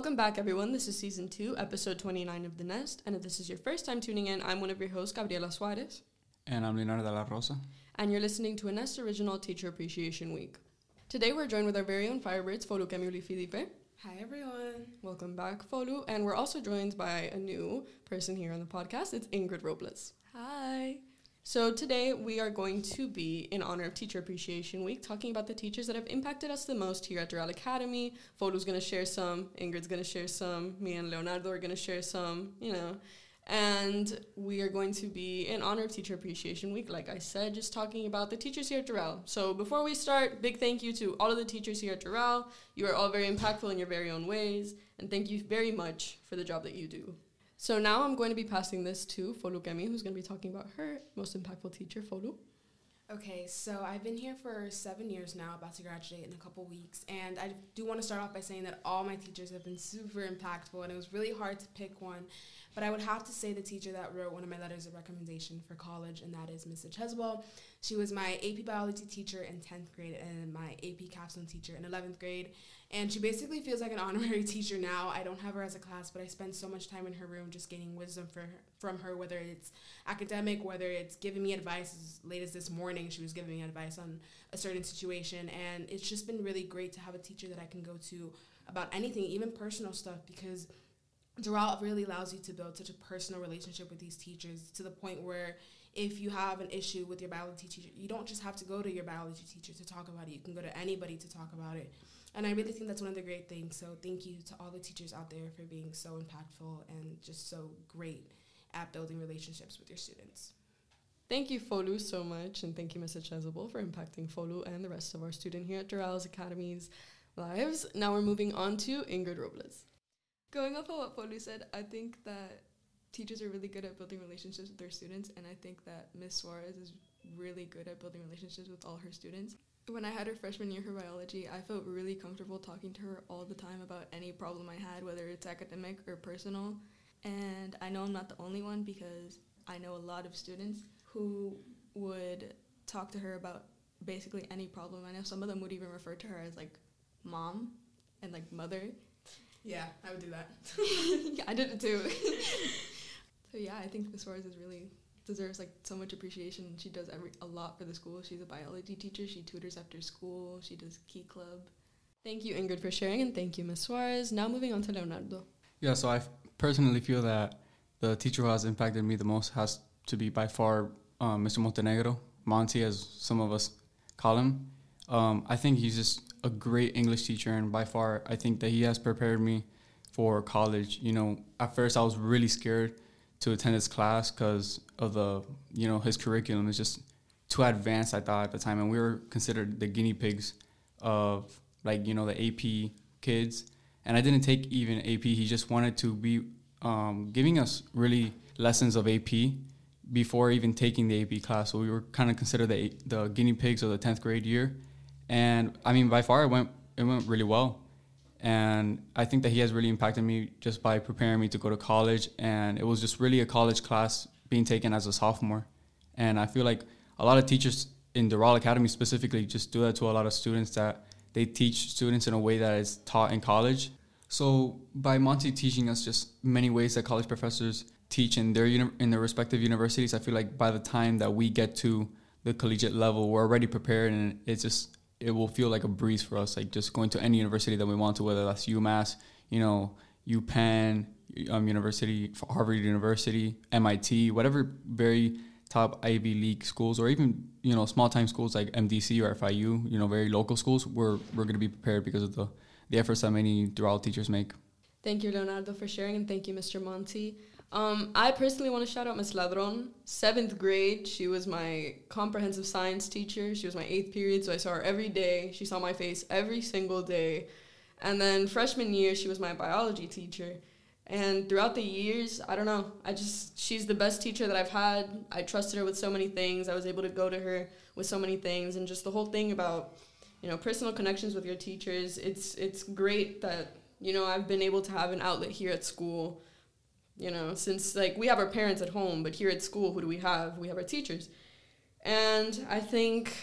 Welcome back, everyone. This is season two, episode 29 of The Nest. And if this is your first time tuning in, I'm one of your hosts, Gabriela Suarez. And I'm Leonardo de la Rosa. And you're listening to a Nest Original Teacher Appreciation Week. Today, we're joined with our very own Firebirds, Folu Kemuli Filipe. Hi, everyone. Welcome back, Folu. And we're also joined by a new person here on the podcast. It's Ingrid Robles. Hi. So today we are going to be in honor of Teacher Appreciation Week talking about the teachers that have impacted us the most here at Doral Academy. Folu's going to share some, Ingrid's going to share some, me and Leonardo are going to share some, you know. And we are going to be in honor of Teacher Appreciation Week, like I said, just talking about the teachers here at Doral. So before we start, big thank you to all of the teachers here at Doral. You are all very impactful in your very own ways, and thank you very much for the job that you do. So now I'm going to be passing this to Folukemi, who's going to be talking about her most impactful teacher, Folu. Okay, so I've been here for seven years now, about to graduate in a couple weeks, and I do want to start off by saying that all my teachers have been super impactful, and it was really hard to pick one. But I would have to say the teacher that wrote one of my letters of recommendation for college, and that is Mrs. Cheswell. She was my AP biology teacher in 10th grade and my AP capstone teacher in 11th grade. And she basically feels like an honorary teacher now. I don't have her as a class, but I spend so much time in her room just gaining wisdom her, from her, whether it's academic, whether it's giving me advice. As late as this morning, she was giving me advice on a certain situation. And it's just been really great to have a teacher that I can go to about anything, even personal stuff, because Doral really allows you to build such a personal relationship with these teachers to the point where if you have an issue with your biology teacher, you don't just have to go to your biology teacher to talk about it. You can go to anybody to talk about it. And I really think that's one of the great things. So thank you to all the teachers out there for being so impactful and just so great at building relationships with your students. Thank you, Folu, so much. And thank you, Mr. Chesable, for impacting Folu and the rest of our student here at Doral's Academy's lives. Now we're moving on to Ingrid Robles. Going off of what Folu said, I think that teachers are really good at building relationships with their students, and I think that Miss Suarez is really good at building relationships with all her students. When I had her freshman year for biology, I felt really comfortable talking to her all the time about any problem I had, whether it's academic or personal. And I know I'm not the only one because I know a lot of students who would talk to her about basically any problem. I know some of them would even refer to her as like mom and like mother. Yeah, I would do that. yeah, I did it too. so yeah, I think Miss Suarez is really deserves like so much appreciation. She does every a lot for the school. She's a biology teacher. She tutors after school. She does key club. Thank you, Ingrid, for sharing, and thank you, Miss Suarez. Now moving on to Leonardo. Yeah, so I f- personally feel that the teacher who has impacted me the most has to be by far um, Mr. Montenegro, Monty, as some of us call him. Um, I think he's just a great English teacher, and by far, I think that he has prepared me for college. You know, at first I was really scared to attend his class because of the you know his curriculum is just too advanced. I thought at the time, and we were considered the guinea pigs of like you know the AP kids. And I didn't take even AP. He just wanted to be um, giving us really lessons of AP before even taking the AP class. So we were kind of considered the the guinea pigs of the tenth grade year. And I mean, by far, it went it went really well and I think that he has really impacted me just by preparing me to go to college. And it was just really a college class being taken as a sophomore. And I feel like a lot of teachers in Doral Academy specifically just do that to a lot of students that they teach students in a way that is taught in college. So by Monty teaching us just many ways that college professors teach in their uni- in their respective universities, I feel like by the time that we get to the collegiate level, we're already prepared, and it's just it will feel like a breeze for us, like just going to any university that we want to, whether that's UMass, you know, UPenn, um, University, Harvard University, MIT, whatever very top Ivy League schools, or even you know small time schools like MDC or FIU, you know, very local schools. We're we're going to be prepared because of the the efforts that many Doral teachers make. Thank you, Leonardo, for sharing, and thank you, Mr. Monty. Um, I personally want to shout out Miss Ladron. Seventh grade, she was my comprehensive science teacher. She was my eighth period, so I saw her every day. She saw my face every single day. And then freshman year, she was my biology teacher. And throughout the years, I don't know, I just, she's the best teacher that I've had. I trusted her with so many things. I was able to go to her with so many things. And just the whole thing about, you know, personal connections with your teachers, it's, it's great that, you know, I've been able to have an outlet here at school you know since like we have our parents at home but here at school who do we have we have our teachers and i think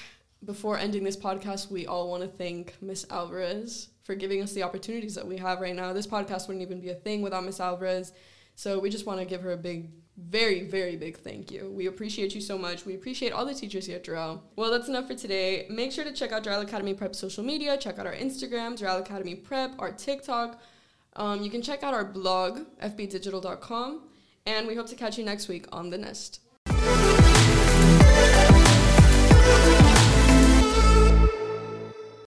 before ending this podcast, we all want to thank Miss Alvarez for giving us the opportunities that we have right now. This podcast wouldn't even be a thing without Miss Alvarez. So we just want to give her a big, very, very big thank you. We appreciate you so much. We appreciate all the teachers here at Doral. Well, that's enough for today. Make sure to check out Doral Academy Prep social media. Check out our Instagram, Doral Academy Prep, our TikTok. Um, you can check out our blog, fbdigital.com. And we hope to catch you next week on The Nest.